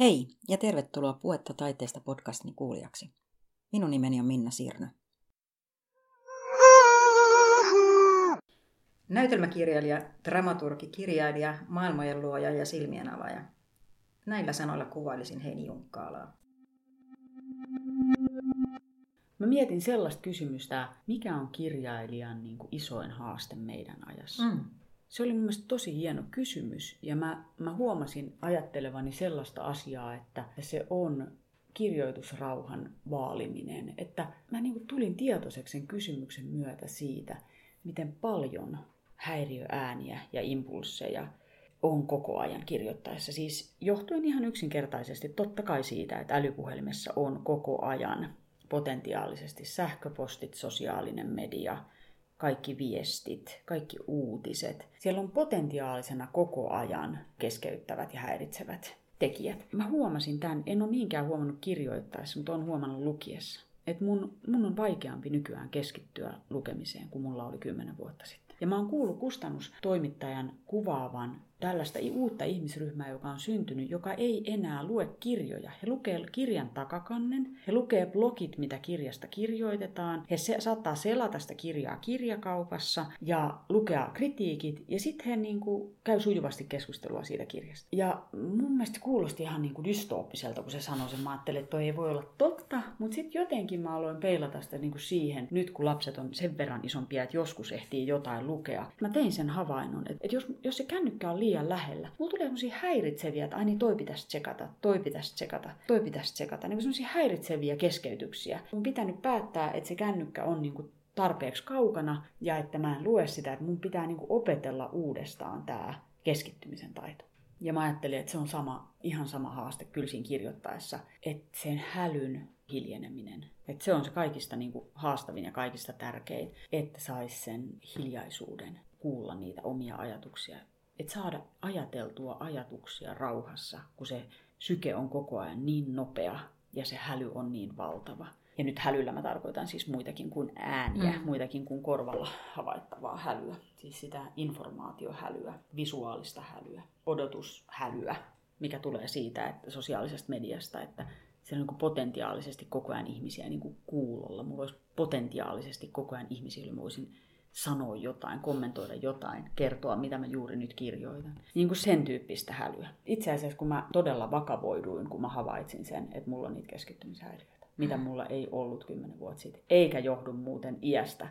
Hei ja tervetuloa Puetta taiteesta podcastin kuulijaksi. Minun nimeni on Minna Sirnö. Näytelmäkirjailija, dramaturgi, kirjailija, maailmojen luoja ja silmien avaaja. Näillä sanoilla kuvailisin Heini Junkkaalaa. Mä mietin sellaista kysymystä, mikä on kirjailijan niin kuin isoin haaste meidän ajassa. Mm. Se oli mun tosi hieno kysymys ja mä, mä huomasin ajattelevani sellaista asiaa, että se on kirjoitusrauhan vaaliminen. Että mä niin tulin tietoiseksi sen kysymyksen myötä siitä, miten paljon häiriöääniä ja impulseja on koko ajan kirjoittaessa. Siis johtuen ihan yksinkertaisesti totta kai siitä, että älypuhelimessa on koko ajan potentiaalisesti sähköpostit, sosiaalinen media, kaikki viestit, kaikki uutiset. Siellä on potentiaalisena koko ajan keskeyttävät ja häiritsevät tekijät. Mä huomasin tämän, en ole niinkään huomannut kirjoittaessa, mutta olen huomannut lukiessa. Että mun, mun on vaikeampi nykyään keskittyä lukemiseen kuin mulla oli kymmenen vuotta sitten. Ja mä oon kuullut kustannustoimittajan kuvaavan tällaista uutta ihmisryhmää, joka on syntynyt, joka ei enää lue kirjoja. He lukee kirjan takakannen, he lukee blogit, mitä kirjasta kirjoitetaan, he se, saattaa selata sitä kirjaa kirjakaupassa ja lukea kritiikit, ja sitten he niin kuin, käy sujuvasti keskustelua siitä kirjasta. Ja mun mielestä kuulosti ihan niin kuin dystooppiselta, kun se sanoi sen. Mä ajattelin, että toi ei voi olla totta, mutta sitten jotenkin mä aloin peilata sitä niin kuin siihen, nyt kun lapset on sen verran isompia, että joskus ehtii jotain lukea. Mä tein sen havainnon, että, jos, jos se kännykkä on liian lähellä. Mulla tulee sellaisia häiritseviä, että ai niin toi pitäisi tsekata, toi pitäisi tsekata, toi pitäisi tsekata. Niin sellaisia häiritseviä keskeytyksiä. Mun pitänyt päättää, että se kännykkä on niin kuin tarpeeksi kaukana ja että mä en lue sitä, että mun pitää niin kuin opetella uudestaan tämä keskittymisen taito. Ja mä ajattelin, että se on sama, ihan sama haaste kyllä siinä kirjoittaessa, että sen hälyn hiljeneminen. Että se on se kaikista niin kuin haastavin ja kaikista tärkein, että saisi sen hiljaisuuden kuulla niitä omia ajatuksia että saada ajateltua ajatuksia rauhassa, kun se syke on koko ajan niin nopea ja se häly on niin valtava. Ja nyt hälyllä mä tarkoitan siis muitakin kuin ääniä, mm. muitakin kuin korvalla havaittavaa hälyä. Siis sitä informaatiohälyä, visuaalista hälyä, odotushälyä, mikä tulee siitä että sosiaalisesta mediasta, että siellä on niin potentiaalisesti koko ajan ihmisiä niin kuin kuulolla. Mulla olisi potentiaalisesti koko ajan ihmisiä, joille voisin sanoa jotain, kommentoida jotain, kertoa, mitä mä juuri nyt kirjoitan. Niin kuin sen tyyppistä hälyä. Itse asiassa kun mä todella vakavoiduin, kun mä havaitsin sen, että mulla on niitä keskittymishäiriöitä, mitä mulla ei ollut kymmenen vuotta sitten. Eikä johdu muuten iästä,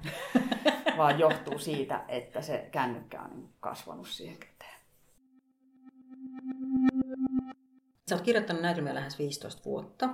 vaan johtuu siitä, että se kännykkä on kasvanut siihen käteen. Sä oot kirjoittanut näytelmiä lähes 15 vuotta.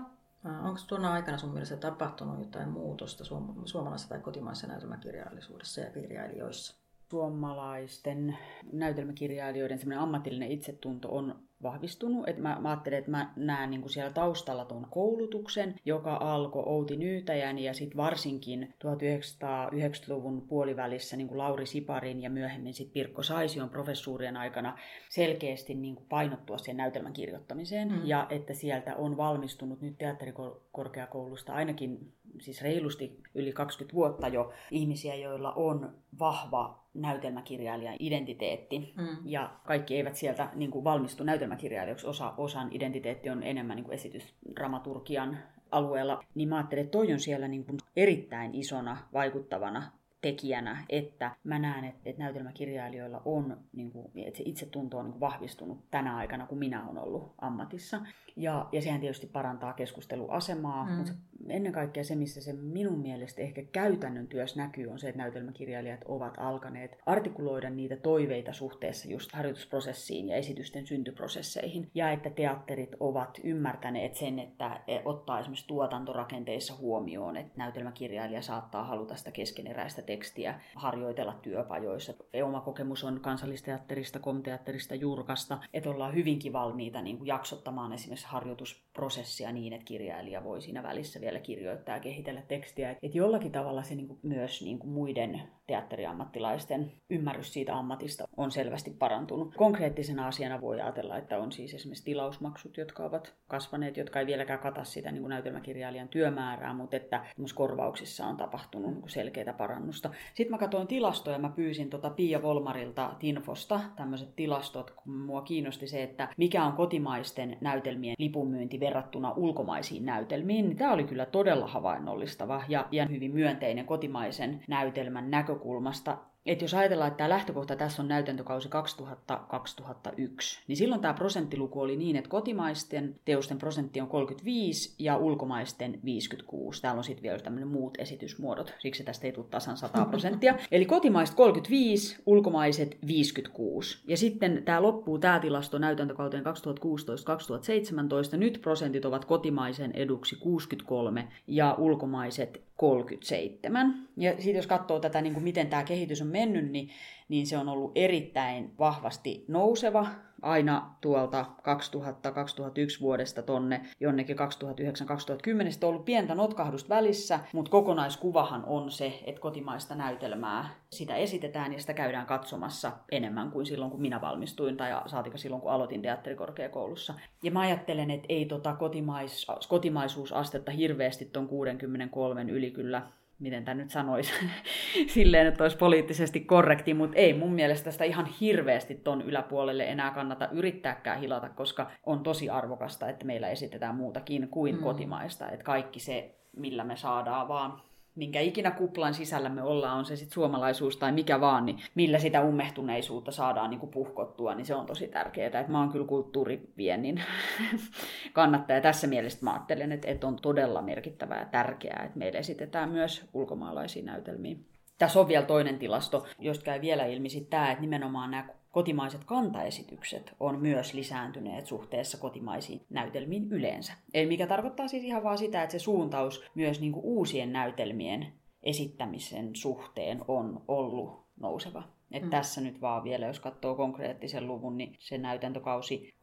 Onko tuona aikana sun mielestä tapahtunut jotain muutosta suomalaisessa tai kotimaisessa näytelmäkirjallisuudessa ja kirjailijoissa? Suomalaisten näytelmäkirjailijoiden ammatillinen itsetunto on vahvistunut. Et mä, mä ajattelin, että mä näen niin kuin siellä taustalla tuon koulutuksen, joka alkoi Outi Nyytäjän ja sitten varsinkin 1990-luvun puolivälissä niin kuin Lauri Siparin ja myöhemmin sitten Pirkko Saision professuurien aikana selkeästi niin kuin painottua siihen näytelmän kirjoittamiseen. Mm. Ja että sieltä on valmistunut nyt teatterikorkeakoulusta ainakin siis reilusti yli 20 vuotta jo ihmisiä, joilla on vahva näytelmäkirjailijan identiteetti. Mm. Ja kaikki eivät sieltä niin kuin, valmistu näytelmäkirjailijaksi. Osa, osan identiteetti on enemmän niin kuin esitysdramaturgian alueella. Niin mä ajattelin, että toi on siellä niin kuin, erittäin isona vaikuttavana tekijänä, että mä näen, että, että näytelmäkirjailijoilla on, niin kuin, että se itsetunto on niin kuin vahvistunut tänä aikana, kun minä olen ollut ammatissa. Ja, ja sehän tietysti parantaa keskusteluasemaa, mm. mutta ennen kaikkea se, missä se minun mielestä ehkä käytännön työssä näkyy, on se, että näytelmäkirjailijat ovat alkaneet artikuloida niitä toiveita suhteessa just harjoitusprosessiin ja esitysten syntyprosesseihin. Ja että teatterit ovat ymmärtäneet sen, että e, ottaa esimerkiksi tuotantorakenteissa huomioon, että näytelmäkirjailija saattaa haluta sitä keskeneräistä tekstiä harjoitella työpajoissa. Oma kokemus on kansallisteatterista, komteatterista, jurkasta, että ollaan hyvinkin valmiita niin kuin jaksottamaan esimerkiksi harjoitusprosessia niin, että kirjailija voi siinä välissä vielä kirjoittaa ja kehitellä tekstiä. Että jollakin tavalla se niin kuin myös niin kuin muiden teatteriammattilaisten ymmärrys siitä ammatista on selvästi parantunut. Konkreettisena asiana voi ajatella, että on siis esimerkiksi tilausmaksut, jotka ovat kasvaneet, jotka ei vieläkään kata sitä niin kuin näytelmäkirjailijan työmäärää, mutta että korvauksissa on tapahtunut niin selkeitä parannusta. Sitten mä katsoin tilastoja, mä pyysin tota Pia Volmarilta Tinfosta tämmöiset tilastot, kun mua kiinnosti se, että mikä on kotimaisten näytelmien lipunmyynti verrattuna ulkomaisiin näytelmiin, tämä oli kyllä todella havainnollistava ja, ja hyvin myönteinen kotimaisen näytelmän näkökulmasta että jos ajatellaan, että tämä lähtökohta tässä on näytäntökausi 2000-2001, niin silloin tämä prosenttiluku oli niin, että kotimaisten teosten prosentti on 35 ja ulkomaisten 56. Täällä on sitten vielä tämmöinen muut esitysmuodot, siksi tästä ei tule tasan 100 prosenttia. Eli kotimaiset 35, ulkomaiset 56. Ja sitten tämä loppuu tämä tilasto näytäntökauteen 2016-2017. Nyt prosentit ovat kotimaisen eduksi 63 ja ulkomaiset 37. Ja sitten jos katsoo tätä, niin kuin miten tämä kehitys on mennyt, niin, niin se on ollut erittäin vahvasti nouseva aina tuolta 2000-2001 vuodesta tonne jonnekin 2009-2010. on ollut pientä notkahdusta välissä, mutta kokonaiskuvahan on se, että kotimaista näytelmää sitä esitetään ja sitä käydään katsomassa enemmän kuin silloin, kun minä valmistuin tai saatika silloin, kun aloitin teatterikorkeakoulussa. Ja mä ajattelen, että ei tota kotimais, kotimaisuusastetta hirveästi ton 63 yli kyllä miten tämä nyt sanoisi, silleen, että olisi poliittisesti korrekti, mutta ei mun mielestä sitä ihan hirveästi ton yläpuolelle enää kannata yrittääkään hilata, koska on tosi arvokasta, että meillä esitetään muutakin kuin mm. kotimaista, että kaikki se, millä me saadaan vaan minkä ikinä kuplan sisällä me ollaan, on se sitten suomalaisuus tai mikä vaan, niin millä sitä ummehtuneisuutta saadaan niin kuin puhkottua, niin se on tosi tärkeää. Et mä oon kyllä kulttuuriviennin kannattaja. Tässä mielessä mä ajattelen, että, että on todella merkittävää ja tärkeää, että meillä esitetään myös ulkomaalaisia näytelmiä. Tässä on vielä toinen tilasto, josta käy vielä ilmi tämä, että nimenomaan nämä kotimaiset kantaesitykset on myös lisääntyneet suhteessa kotimaisiin näytelmiin yleensä. Eli mikä tarkoittaa siis ihan vaan sitä, että se suuntaus myös niin kuin uusien näytelmien esittämisen suhteen on ollut nouseva. Et mm. Tässä nyt vaan vielä, jos katsoo konkreettisen luvun, niin se näytäntökausi 2001-2002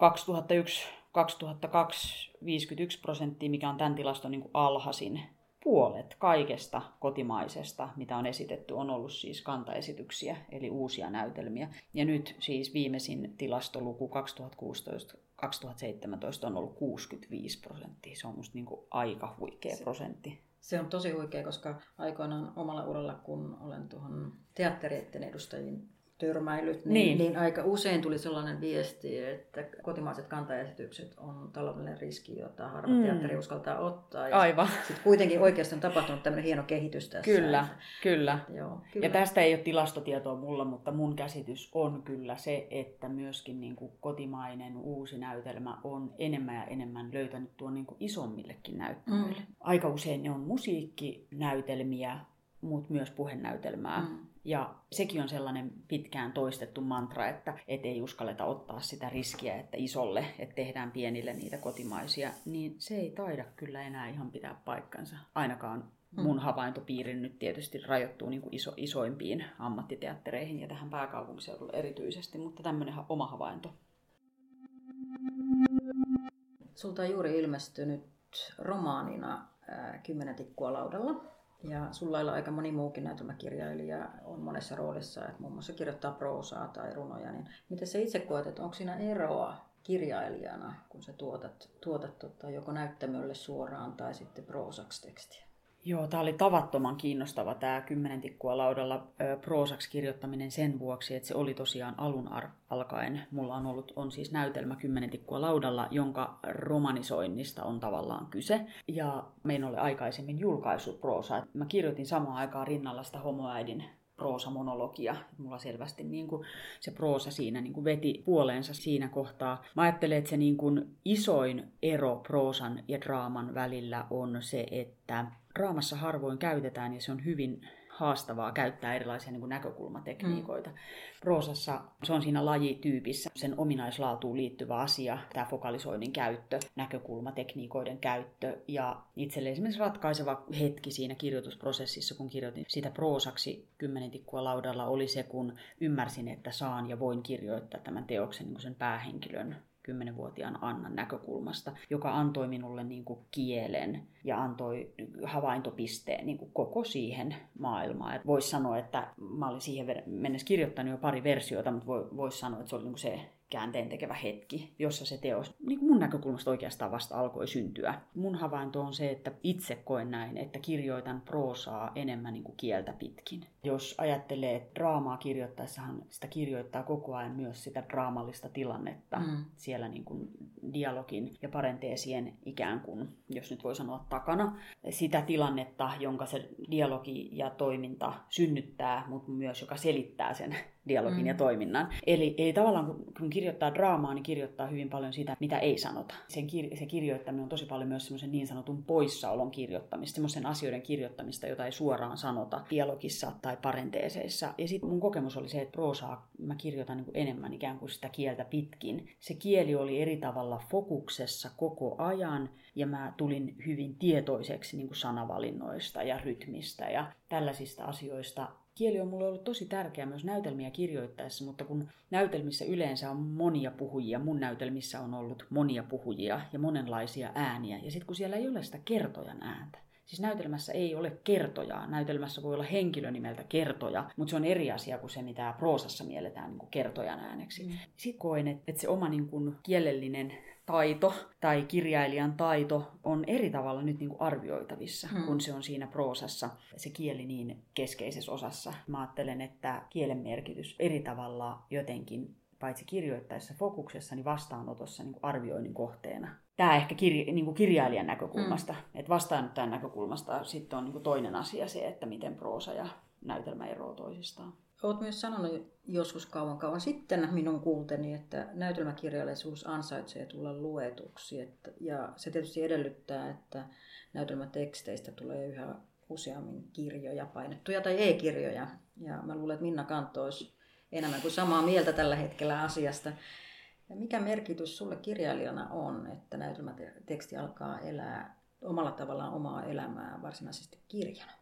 51 prosenttia, mikä on tämän tilaston niin kuin alhaisin puolet kaikesta kotimaisesta, mitä on esitetty, on ollut siis kantaesityksiä, eli uusia näytelmiä. Ja nyt siis viimeisin tilastoluku 2016-2017 on ollut 65 prosenttia. Se on musta niin kuin aika huikea prosentti. Se on tosi huikea, koska aikoinaan omalla uralla, kun olen tuohon teatterieiden edustajiin törmäilyt, niin, niin. niin aika usein tuli sellainen viesti, että kotimaiset kantaesitykset on taloudellinen riski, jota harva mm. teatteri uskaltaa ottaa. Ja Aivan. Sitten kuitenkin oikeasti on tapahtunut tämmöinen hieno kehitys tässä. Kyllä, kyllä. Joo, kyllä. Ja tästä ei ole tilastotietoa mulla, mutta mun käsitys on kyllä se, että myöskin niin kuin kotimainen uusi näytelmä on enemmän ja enemmän löytänyt tuon niin kuin isommillekin näyttämöille. Mm. Aika usein ne on musiikkinäytelmiä, mutta myös puhenäytelmää. Mm. Ja sekin on sellainen pitkään toistettu mantra, että et ei uskalleta ottaa sitä riskiä, että isolle, että tehdään pienille niitä kotimaisia, niin se ei taida kyllä enää ihan pitää paikkansa. Ainakaan mm. mun havaintopiiri nyt tietysti rajoittuu niin kuin iso, isoimpiin ammattiteattereihin ja tähän pääkaupunkiseudulle erityisesti, mutta tämmöinen oma havainto. Sulta on juuri ilmestynyt romaanina Kymmenen tikkua laudalla. Ja sulla on aika moni muukin näytelmäkirjailija on monessa roolissa, että muun muassa kirjoittaa proosaa tai runoja. Niin miten sä itse koet, että onko siinä eroa kirjailijana, kun sä tuotat, tuotat tota, joko näyttämölle suoraan tai sitten proosaksi tekstiä? Joo, tämä oli tavattoman kiinnostava tämä kymmenen tikkua laudalla proosaksi kirjoittaminen sen vuoksi, että se oli tosiaan alun alkaen. Mulla on ollut on siis näytelmä kymmenen tikkua laudalla, jonka romanisoinnista on tavallaan kyse. Ja me en ole aikaisemmin julkaissut proosaa. Mä kirjoitin samaan aikaan rinnalla sitä homoäidin proosamonologia. Mulla selvästi niin kuin se proosa siinä niin kuin veti puoleensa siinä kohtaa. Mä ajattelen, että se niin kuin isoin ero proosan ja draaman välillä on se, että draamassa harvoin käytetään ja se on hyvin haastavaa käyttää erilaisia niin kuin näkökulmatekniikoita. Mm. Proosassa se on siinä lajityypissä sen ominaislaatuun liittyvä asia, tämä fokalisoinnin käyttö, näkökulmatekniikoiden käyttö ja itselle esimerkiksi ratkaiseva hetki siinä kirjoitusprosessissa, kun kirjoitin sitä proosaksi kymmenen tikkua laudalla, oli se, kun ymmärsin, että saan ja voin kirjoittaa tämän teoksen niin kuin sen päähenkilön kymmenenvuotiaan Annan näkökulmasta, joka antoi minulle niin kuin kielen ja antoi havaintopisteen niin kuin koko siihen maailmaan. Voisi sanoa, että mä olin siihen mennessä kirjoittanut jo pari versiota, mutta voisi sanoa, että se oli niin kuin se käänteen tekevä hetki, jossa se teos niin mun näkökulmasta oikeastaan vasta alkoi syntyä. Mun havainto on se, että itse koen näin, että kirjoitan proosaa enemmän niin kuin kieltä pitkin. Jos ajattelee, että draamaa kirjoittaessahan sitä kirjoittaa koko ajan myös sitä draamallista tilannetta mm. siellä niin kuin dialogin ja parenteesien ikään kuin, jos nyt voi sanoa takana, sitä tilannetta, jonka se dialogi ja toiminta synnyttää, mutta myös joka selittää sen dialogin mm. ja toiminnan. Eli, eli tavallaan kun kirjoittaa draamaa, niin kirjoittaa hyvin paljon sitä, mitä ei sanota. Sen kir- se kirjoittaminen on tosi paljon myös semmoisen niin sanotun poissaolon kirjoittamista, semmoisen asioiden kirjoittamista, jota ei suoraan sanota dialogissa tai parenteeseissa. Ja sitten mun kokemus oli se, että proosaa mä kirjoitan niin kuin enemmän ikään kuin sitä kieltä pitkin. Se kieli oli eri tavalla fokuksessa koko ajan ja mä tulin hyvin tietoiseksi niin kuin sanavalinnoista ja rytmistä ja tällaisista asioista kieli on mulle ollut tosi tärkeä myös näytelmiä kirjoittaessa, mutta kun näytelmissä yleensä on monia puhujia, mun näytelmissä on ollut monia puhujia ja monenlaisia ääniä, ja sitten kun siellä ei ole sitä kertojan ääntä, Siis näytelmässä ei ole kertojaa. Näytelmässä voi olla henkilö nimeltä kertoja, mutta se on eri asia kuin se, mitä proosassa mielletään niin kuin kertojan ääneksi. Mm. Sitten koen, että se oma niin kuin kielellinen taito tai kirjailijan taito on eri tavalla nyt niin kuin arvioitavissa, hmm. kun se on siinä proosassa, se kieli niin keskeisessä osassa. Mä ajattelen, että kielen merkitys eri tavalla jotenkin paitsi kirjoittaessa fokuksessa, niin vastaanotossa niin kuin arvioinnin kohteena. Tämä ehkä kirja, niin kuin kirjailijan näkökulmasta. Mm. Että vastaanottajan näkökulmasta sitten on niin kuin toinen asia se, että miten proosa ja näytelmä eroavat toisistaan. Olet myös sanonut joskus kauan kauan sitten minun kuulteni, että näytelmäkirjallisuus ansaitsee tulla luetuksi. Että, ja se tietysti edellyttää, että näytelmäteksteistä tulee yhä useammin kirjoja, painettuja tai e-kirjoja. Ja mä luulen, että Minna Kantto olisi enemmän kuin samaa mieltä tällä hetkellä asiasta. Ja mikä merkitys sulle kirjailijana on, että näytelmäteksti alkaa elää omalla tavallaan omaa elämää varsinaisesti kirjana?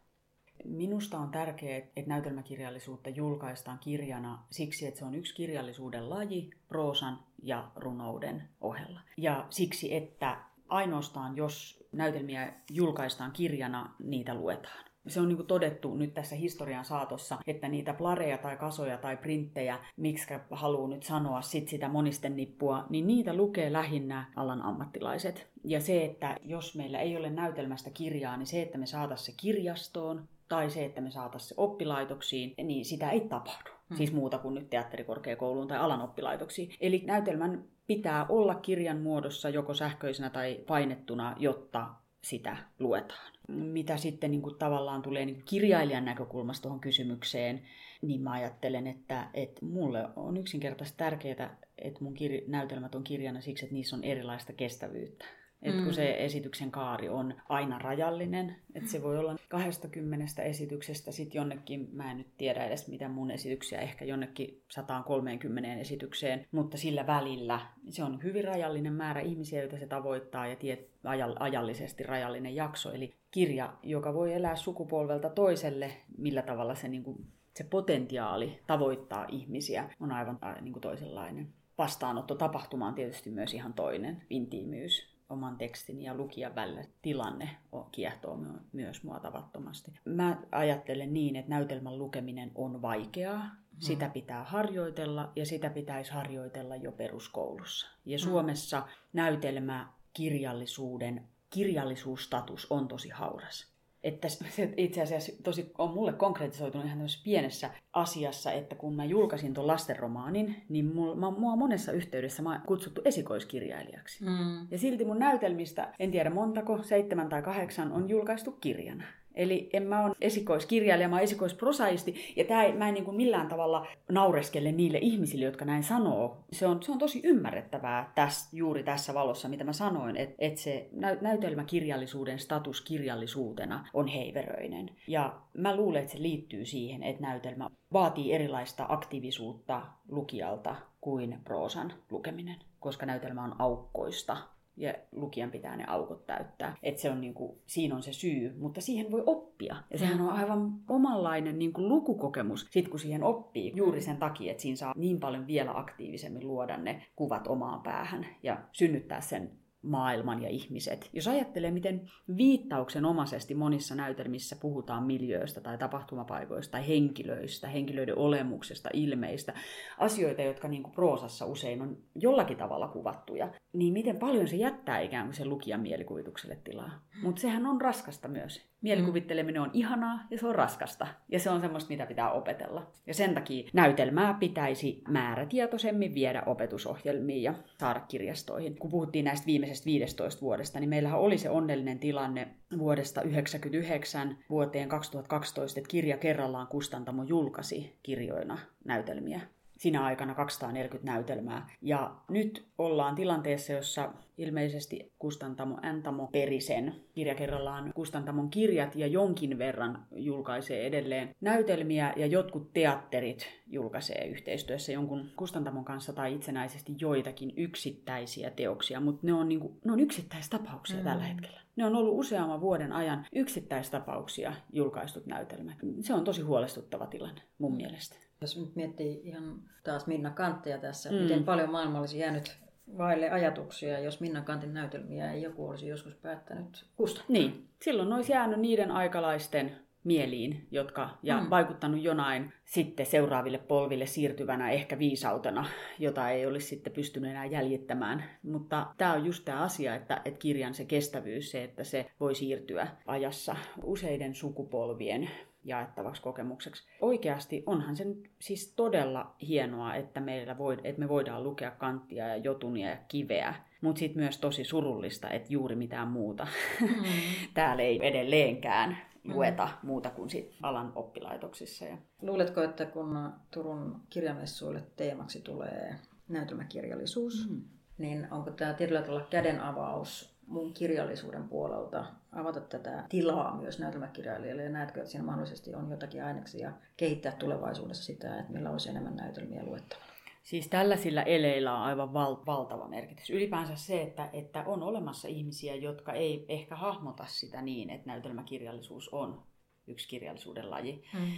Minusta on tärkeää, että näytelmäkirjallisuutta julkaistaan kirjana siksi, että se on yksi kirjallisuuden laji proosan ja runouden ohella. Ja siksi, että ainoastaan jos näytelmiä julkaistaan kirjana, niitä luetaan. Se on niin todettu nyt tässä historian saatossa, että niitä plareja tai kasoja tai printtejä, miksi haluaa nyt sanoa sit sitä monisten nippua, niin niitä lukee lähinnä alan ammattilaiset. Ja se, että jos meillä ei ole näytelmästä kirjaa, niin se, että me saataisiin se kirjastoon, tai se, että me saataisiin se oppilaitoksiin, niin sitä ei tapahdu. Hmm. Siis muuta kuin nyt teatterikorkeakouluun tai alan oppilaitoksiin. Eli näytelmän pitää olla kirjan muodossa joko sähköisenä tai painettuna, jotta sitä luetaan. Mitä sitten niin kuin tavallaan tulee niin kuin kirjailijan näkökulmasta tuohon kysymykseen, niin mä ajattelen, että, että mulle on yksinkertaisesti tärkeää, että mun kir- näytelmät on kirjana siksi, että niissä on erilaista kestävyyttä. Että kun mm. se esityksen kaari on aina rajallinen, että se voi olla 20 esityksestä sitten jonnekin, mä en nyt tiedä edes mitä mun esityksiä, ehkä jonnekin 130 esitykseen, mutta sillä välillä se on hyvin rajallinen määrä ihmisiä, joita se tavoittaa ja tiet, ajallisesti rajallinen jakso. Eli kirja, joka voi elää sukupolvelta toiselle, millä tavalla se, niin kuin, se potentiaali tavoittaa ihmisiä, on aivan niin kuin toisenlainen. Vastaanotto tapahtuma on tietysti myös ihan toinen, intiimyys oman tekstin ja lukijan välillä tilanne kiehtoo myös mua tavattomasti. Mä ajattelen niin, että näytelmän lukeminen on vaikeaa. Hmm. Sitä pitää harjoitella ja sitä pitäisi harjoitella jo peruskoulussa. Ja hmm. Suomessa näytelmä kirjallisuuden kirjallisuusstatus on tosi hauras että se itse asiassa tosi on mulle konkretisoitunut ihan pienessä asiassa, että kun mä julkaisin tuon lastenromaanin, niin mua, mua monessa yhteydessä mä kutsuttu esikoiskirjailijaksi. Mm. Ja silti mun näytelmistä, en tiedä montako, seitsemän tai kahdeksan, on julkaistu kirjana. Eli en mä ole esikoiskirjailija, mä oon esikoisprosaisti, ja tää ei, mä en niin kuin millään tavalla naureskele niille ihmisille, jotka näin sanoo. Se on, se on tosi ymmärrettävää täs, juuri tässä valossa, mitä mä sanoin, että et se nä, näytelmäkirjallisuuden status kirjallisuutena on heiveröinen. Ja mä luulen, että se liittyy siihen, että näytelmä vaatii erilaista aktiivisuutta lukijalta kuin proosan lukeminen, koska näytelmä on aukkoista ja lukijan pitää ne aukot täyttää. Että se on niinku, siinä on se syy, mutta siihen voi oppia. Ja sehän on aivan omanlainen niinku lukukokemus, sit kun siihen oppii juuri sen takia, että siinä saa niin paljon vielä aktiivisemmin luoda ne kuvat omaan päähän ja synnyttää sen maailman ja ihmiset. Jos ajattelee, miten viittauksenomaisesti monissa näytelmissä puhutaan miljöistä tai tapahtumapaikoista tai henkilöistä, henkilöiden olemuksesta, ilmeistä, asioita, jotka niin kuin proosassa usein on jollakin tavalla kuvattuja, niin miten paljon se jättää ikään kuin sen lukijan mielikuvitukselle tilaa. Mutta sehän on raskasta myös. Mielikuvitteleminen on ihanaa ja se on raskasta. Ja se on semmoista, mitä pitää opetella. Ja sen takia näytelmää pitäisi määrätietoisemmin viedä opetusohjelmiin ja saada kirjastoihin. Kun puhuttiin näistä viimeisestä 15 vuodesta, niin meillähän oli se onnellinen tilanne vuodesta 1999 vuoteen 2012, että kirja kerrallaan kustantamo julkaisi kirjoina näytelmiä sinä aikana 240 näytelmää. Ja nyt ollaan tilanteessa, jossa ilmeisesti Kustantamo Antamo perisen kirja kerrallaan Kustantamon kirjat ja jonkin verran julkaisee edelleen näytelmiä ja jotkut teatterit julkaisee yhteistyössä jonkun Kustantamon kanssa tai itsenäisesti joitakin yksittäisiä teoksia, mutta ne on, niinku, ne on yksittäistapauksia mm. tällä hetkellä. Ne on ollut useamman vuoden ajan yksittäistapauksia julkaistut näytelmät. Se on tosi huolestuttava tilanne mun mm. mielestä. Jos nyt miettii ihan taas Minna Kantteja tässä, mm. miten paljon maailma olisi jäänyt vaille ajatuksia, jos Minna Kantin näytelmiä ei joku olisi joskus päättänyt kustantaa. Niin, silloin olisi jäänyt niiden aikalaisten mieliin, jotka, ja mm. vaikuttanut jonain sitten seuraaville polville siirtyvänä ehkä viisautena, jota ei olisi sitten pystynyt enää jäljittämään. Mutta tämä on just tämä asia, että, että kirjan se kestävyys, se, että se voi siirtyä ajassa useiden sukupolvien jaettavaksi kokemukseksi. Oikeasti onhan se nyt siis todella hienoa, että, meillä voi, että me voidaan lukea kanttia ja jotunia ja kiveä, mutta sitten myös tosi surullista, että juuri mitään muuta mm. täällä ei edelleenkään lueta mm. muuta kuin sit alan oppilaitoksissa. Ja... Luuletko, että kun Turun kirjamessuille teemaksi tulee näytelmäkirjallisuus, mm. niin onko tämä tietyllä tavalla kädenavaus mun kirjallisuuden puolelta avata tätä tilaa myös näytelmäkirjailijoille ja näetkö, että siinä mahdollisesti on jotakin aineksia kehittää tulevaisuudessa sitä, että meillä olisi enemmän näytelmiä luettavana? Siis tällaisilla eleillä on aivan val- valtava merkitys. Ylipäänsä se, että, että on olemassa ihmisiä, jotka ei ehkä hahmota sitä niin, että näytelmäkirjallisuus on yksi kirjallisuuden laji. Mm.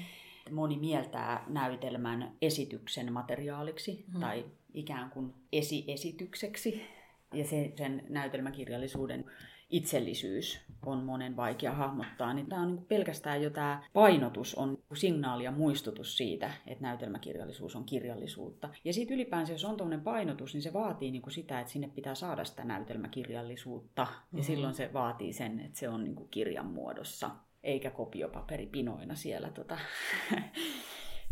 Moni mieltää näytelmän esityksen materiaaliksi mm. tai ikään kuin esiesitykseksi ja se, sen näytelmäkirjallisuuden itsellisyys on monen vaikea hahmottaa, niin tämä on niin pelkästään jo tämä painotus on signaali ja muistutus siitä, että näytelmäkirjallisuus on kirjallisuutta. Ja sitten ylipäänsä, jos on tuommoinen painotus, niin se vaatii niin kuin sitä, että sinne pitää saada sitä näytelmäkirjallisuutta. Ja mm-hmm. silloin se vaatii sen, että se on niin kuin kirjan muodossa, eikä kopiopaperipinoina siellä tota,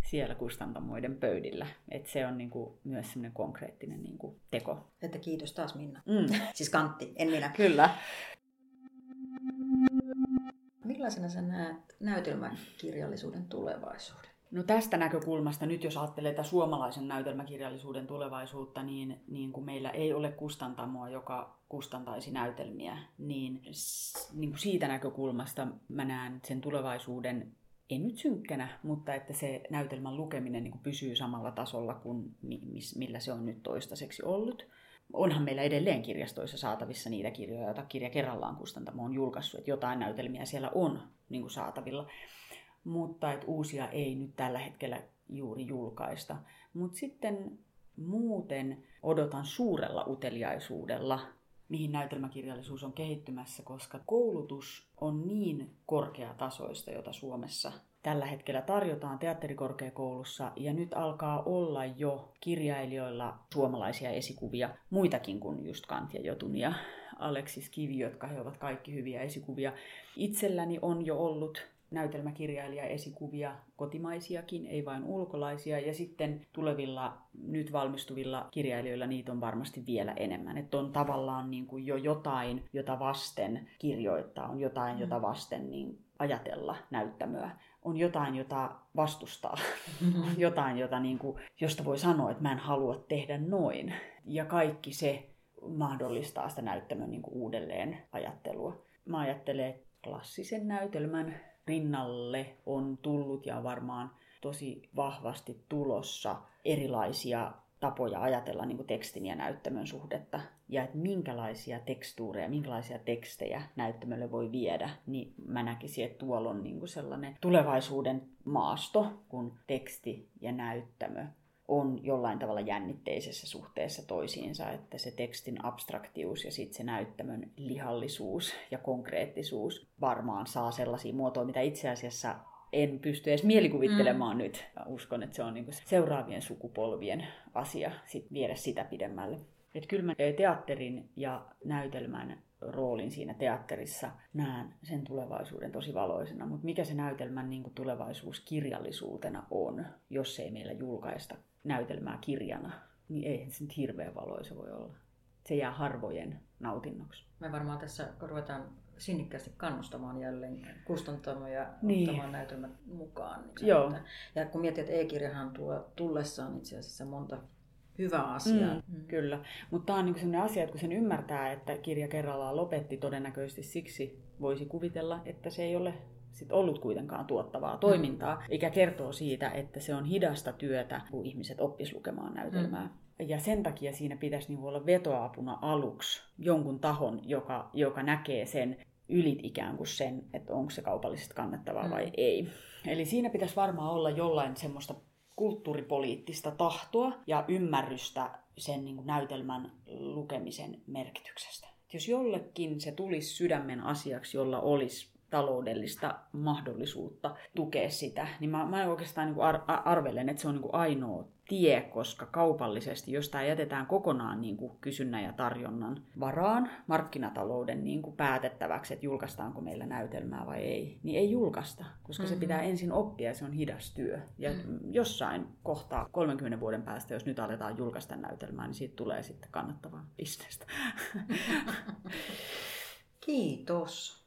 siellä kustantamoiden pöydillä. Et se on niinku myös semmoinen konkreettinen niinku teko. Että kiitos taas Minna. Mm. siis Kantti, en minä. Kyllä. Millaisena sä näet näytelmäkirjallisuuden tulevaisuuden? No tästä näkökulmasta nyt jos ajattelee tätä suomalaisen näytelmäkirjallisuuden tulevaisuutta, niin, niin kun meillä ei ole kustantamoa, joka kustantaisi näytelmiä, niin, niin kuin siitä näkökulmasta mä näen sen tulevaisuuden en nyt synkkänä, mutta että se näytelmän lukeminen niin pysyy samalla tasolla kuin millä se on nyt toistaiseksi ollut. Onhan meillä edelleen kirjastoissa saatavissa niitä kirjoja, joita kirja kerrallaan kustantamo on julkaissut, että jotain näytelmiä siellä on niin saatavilla, mutta että uusia ei nyt tällä hetkellä juuri julkaista. Mutta sitten muuten odotan suurella uteliaisuudella mihin näytelmäkirjallisuus on kehittymässä, koska koulutus on niin korkeatasoista, jota Suomessa tällä hetkellä tarjotaan teatterikorkeakoulussa ja nyt alkaa olla jo kirjailijoilla suomalaisia esikuvia, muitakin kuin just Kant ja Jotun ja Aleksis Kivi, jotka he ovat kaikki hyviä esikuvia. Itselläni on jo ollut näytelmäkirjailija esikuvia, kotimaisiakin, ei vain ulkolaisia. Ja sitten tulevilla, nyt valmistuvilla kirjailijoilla niitä on varmasti vielä enemmän. Että on tavallaan niin kuin jo jotain, jota vasten kirjoittaa, on jotain, jota vasten niin ajatella näyttämöä. On jotain, jota vastustaa. Mm-hmm. jotain, jota niin kuin, josta voi sanoa, että mä en halua tehdä noin. Ja kaikki se mahdollistaa sitä näyttämön niin kuin uudelleen ajattelua. Mä ajattelen, että klassisen näytelmän rinnalle on tullut ja varmaan tosi vahvasti tulossa erilaisia tapoja ajatella niin kuin tekstin ja näyttämön suhdetta. Ja että minkälaisia tekstuureja, minkälaisia tekstejä näyttämölle voi viedä, niin mä näkisin, että tuolla on niin kuin sellainen tulevaisuuden maasto, kun teksti ja näyttämö on jollain tavalla jännitteisessä suhteessa toisiinsa, että se tekstin abstraktius ja sitten se näyttämön lihallisuus ja konkreettisuus varmaan saa sellaisia muotoja, mitä itse asiassa en pysty edes mielikuvittelemaan mm. nyt. Mä uskon, että se on niinku seuraavien sukupolvien asia sit viedä sitä pidemmälle. Et kyllä mä teatterin ja näytelmän roolin siinä teatterissa näen sen tulevaisuuden tosi valoisena, mutta mikä se näytelmän niin tulevaisuus kirjallisuutena on, jos ei meillä julkaista näytelmää kirjana, niin ei se nyt hirveän valoisa voi olla. Se jää harvojen nautinnoksi. Me varmaan tässä ruvetaan sinnikkäästi kannustamaan jälleen kustantamoja niin. ottamaan näytelmät mukaan. Niin Joo. Ja kun mietit, että e-kirjahan tuo tullessaan itse asiassa monta hyvää asiaa. Mm, mm. Kyllä, mutta tämä on niin sellainen asia, että kun sen ymmärtää, että kirja kerrallaan lopetti todennäköisesti siksi, voisi kuvitella, että se ei ole sit ollut kuitenkaan tuottavaa toimintaa, mm. eikä kertoo siitä, että se on hidasta työtä, kun ihmiset oppis lukemaan näytelmää. Mm. Ja sen takia siinä pitäisi niin olla vetoapuna aluksi jonkun tahon, joka, joka näkee sen ylit ikään kuin sen, että onko se kaupallisesti kannattavaa mm. vai ei. Eli siinä pitäisi varmaan olla jollain semmoista kulttuuripoliittista tahtoa ja ymmärrystä sen niin kuin näytelmän lukemisen merkityksestä. Jos jollekin se tulisi sydämen asiaksi, jolla olisi taloudellista mahdollisuutta tukea sitä, niin mä, mä oikeastaan niin ar- arvelen, että se on niin ainoa tie, koska kaupallisesti, jos tämä jätetään kokonaan niin kuin kysynnän ja tarjonnan varaan, markkinatalouden niin kuin päätettäväksi, että julkaistaanko meillä näytelmää vai ei, niin ei julkaista, koska mm-hmm. se pitää ensin oppia ja se on hidas työ. Ja mm-hmm. jossain kohtaa 30 vuoden päästä, jos nyt aletaan julkaista näytelmää, niin siitä tulee sitten kannattavaa bisnestä. Kiitos.